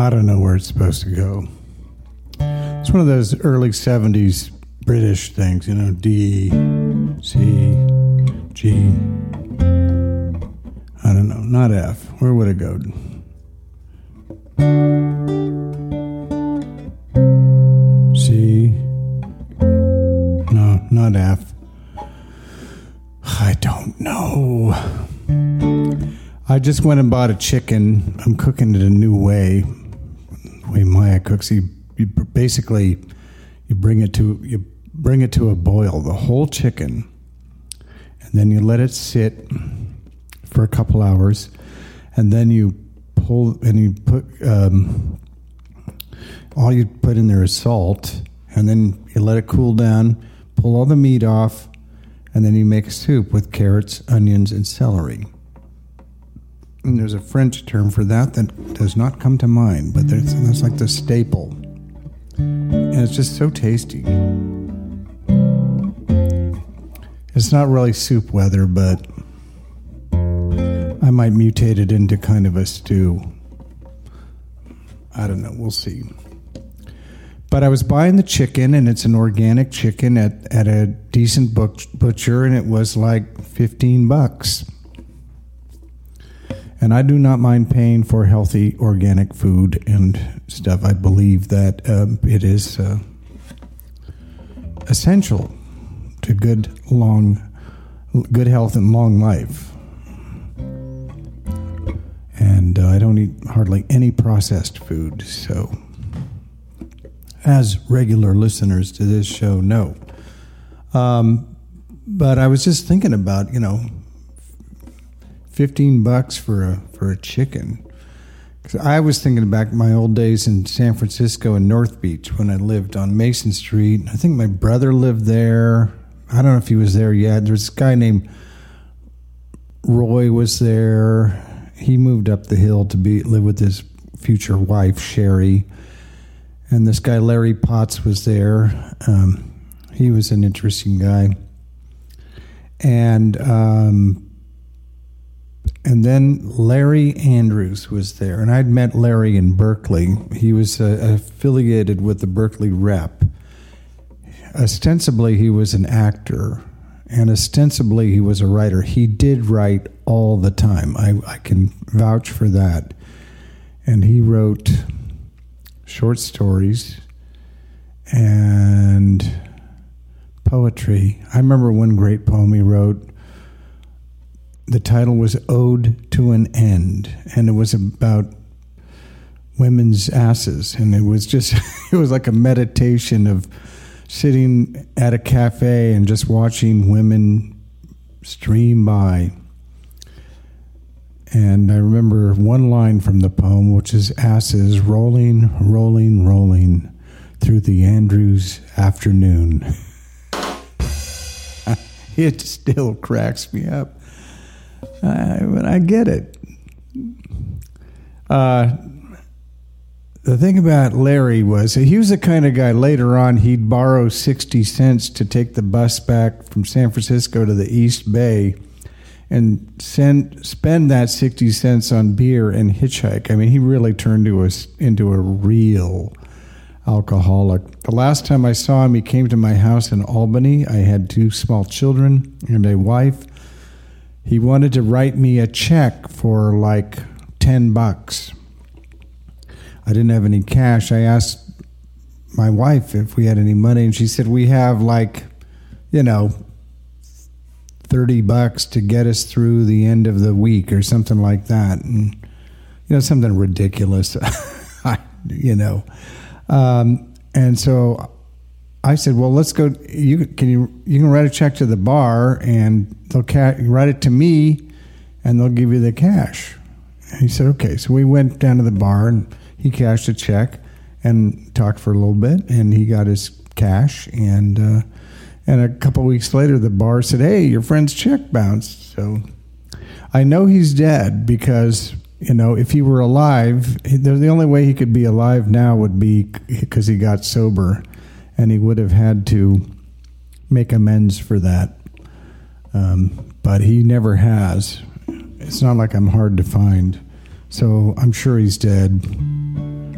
I don't know where it's supposed to go. It's one of those early 70s British things, you know, D, C, G. I don't know, not F. Where would it go? C. No, not F. I don't know. I just went and bought a chicken. I'm cooking it a new way. Way Maya cooks, you, you basically you bring it to you bring it to a boil, the whole chicken, and then you let it sit for a couple hours, and then you pull and you put um, all you put in there is salt, and then you let it cool down, pull all the meat off, and then you make a soup with carrots, onions, and celery. And there's a French term for that that does not come to mind, but there's, that's like the staple. And it's just so tasty. It's not really soup weather, but I might mutate it into kind of a stew. I don't know. We'll see. But I was buying the chicken, and it's an organic chicken at, at a decent butcher, and it was like 15 bucks. And I do not mind paying for healthy organic food and stuff. I believe that um, it is uh, essential to good long, good health and long life. And uh, I don't eat hardly any processed food, so as regular listeners to this show know. Um, but I was just thinking about, you know, 15 bucks for a for a chicken. Cause I was thinking back my old days in San Francisco and North Beach when I lived on Mason Street. I think my brother lived there. I don't know if he was there yet. There's this guy named Roy was there. He moved up the hill to be live with his future wife Sherry, and this guy Larry Potts was there. Um, he was an interesting guy, and um, and then Larry Andrews was there, and I'd met Larry in Berkeley. He was uh, affiliated with the Berkeley Rep. Ostensibly, he was an actor, and ostensibly, he was a writer. He did write all the time. I, I can vouch for that. And he wrote short stories and poetry. I remember one great poem he wrote the title was Ode to an End, and it was about women's asses. And it was just, it was like a meditation of sitting at a cafe and just watching women stream by. And I remember one line from the poem, which is asses rolling, rolling, rolling through the Andrews afternoon. it still cracks me up. I, but I get it. Uh, the thing about Larry was he was the kind of guy later on he'd borrow 60 cents to take the bus back from San Francisco to the East Bay and send spend that 60 cents on beer and hitchhike. I mean, he really turned to us into a real alcoholic. The last time I saw him, he came to my house in Albany. I had two small children and a wife he wanted to write me a check for like 10 bucks. I didn't have any cash. I asked my wife if we had any money, and she said, We have like, you know, 30 bucks to get us through the end of the week or something like that. And, you know, something ridiculous, you know. Um, and so I said, "Well, let's go. You can you you can write a check to the bar, and they'll ca- write it to me, and they'll give you the cash." And he said, "Okay." So we went down to the bar, and he cashed a check, and talked for a little bit, and he got his cash, and uh, and a couple weeks later, the bar said, "Hey, your friend's check bounced." So I know he's dead because you know, if he were alive, the only way he could be alive now would be because he got sober and he would have had to make amends for that. Um, but he never has. It's not like I'm hard to find. So I'm sure he's dead.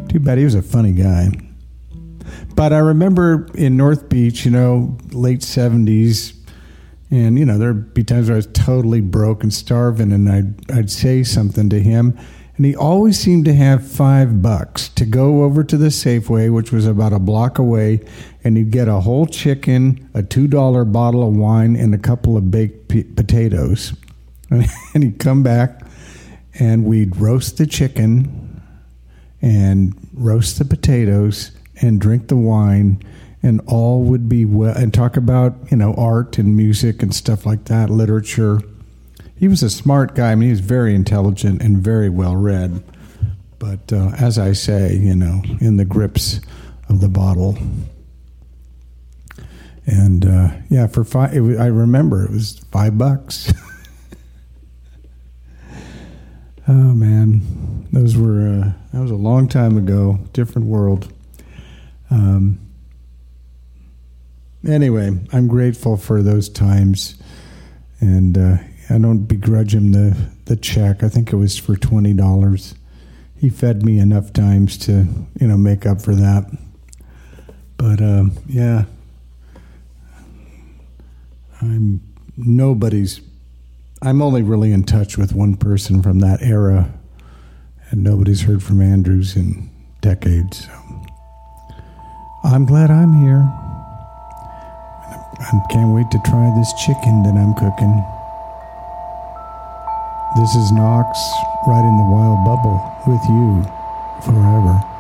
Too bad he was a funny guy. But I remember in North Beach, you know, late 70s, and, you know, there'd be times where I was totally broke and starving, and I'd, I'd say something to him. And he always seemed to have five bucks to go over to the Safeway, which was about a block away, and he'd get a whole chicken, a $2 bottle of wine, and a couple of baked p- potatoes. And he'd come back, and we'd roast the chicken and roast the potatoes and drink the wine and all would be well and talk about you know art and music and stuff like that literature he was a smart guy. I mean he was very intelligent and very well read. But uh, as i say you know in the grips of the bottle. And uh, yeah for five was, i remember it was five bucks. Oh man. Those were uh, that was a long time ago. Different world. Um, anyway, I'm grateful for those times, and uh, I don't begrudge him the the check. I think it was for twenty dollars. He fed me enough times to you know make up for that. But um, yeah, I'm nobody's. I'm only really in touch with one person from that era, and nobody's heard from Andrews in decades. So. I'm glad I'm here. I can't wait to try this chicken that I'm cooking. This is Knox riding the wild bubble with you forever.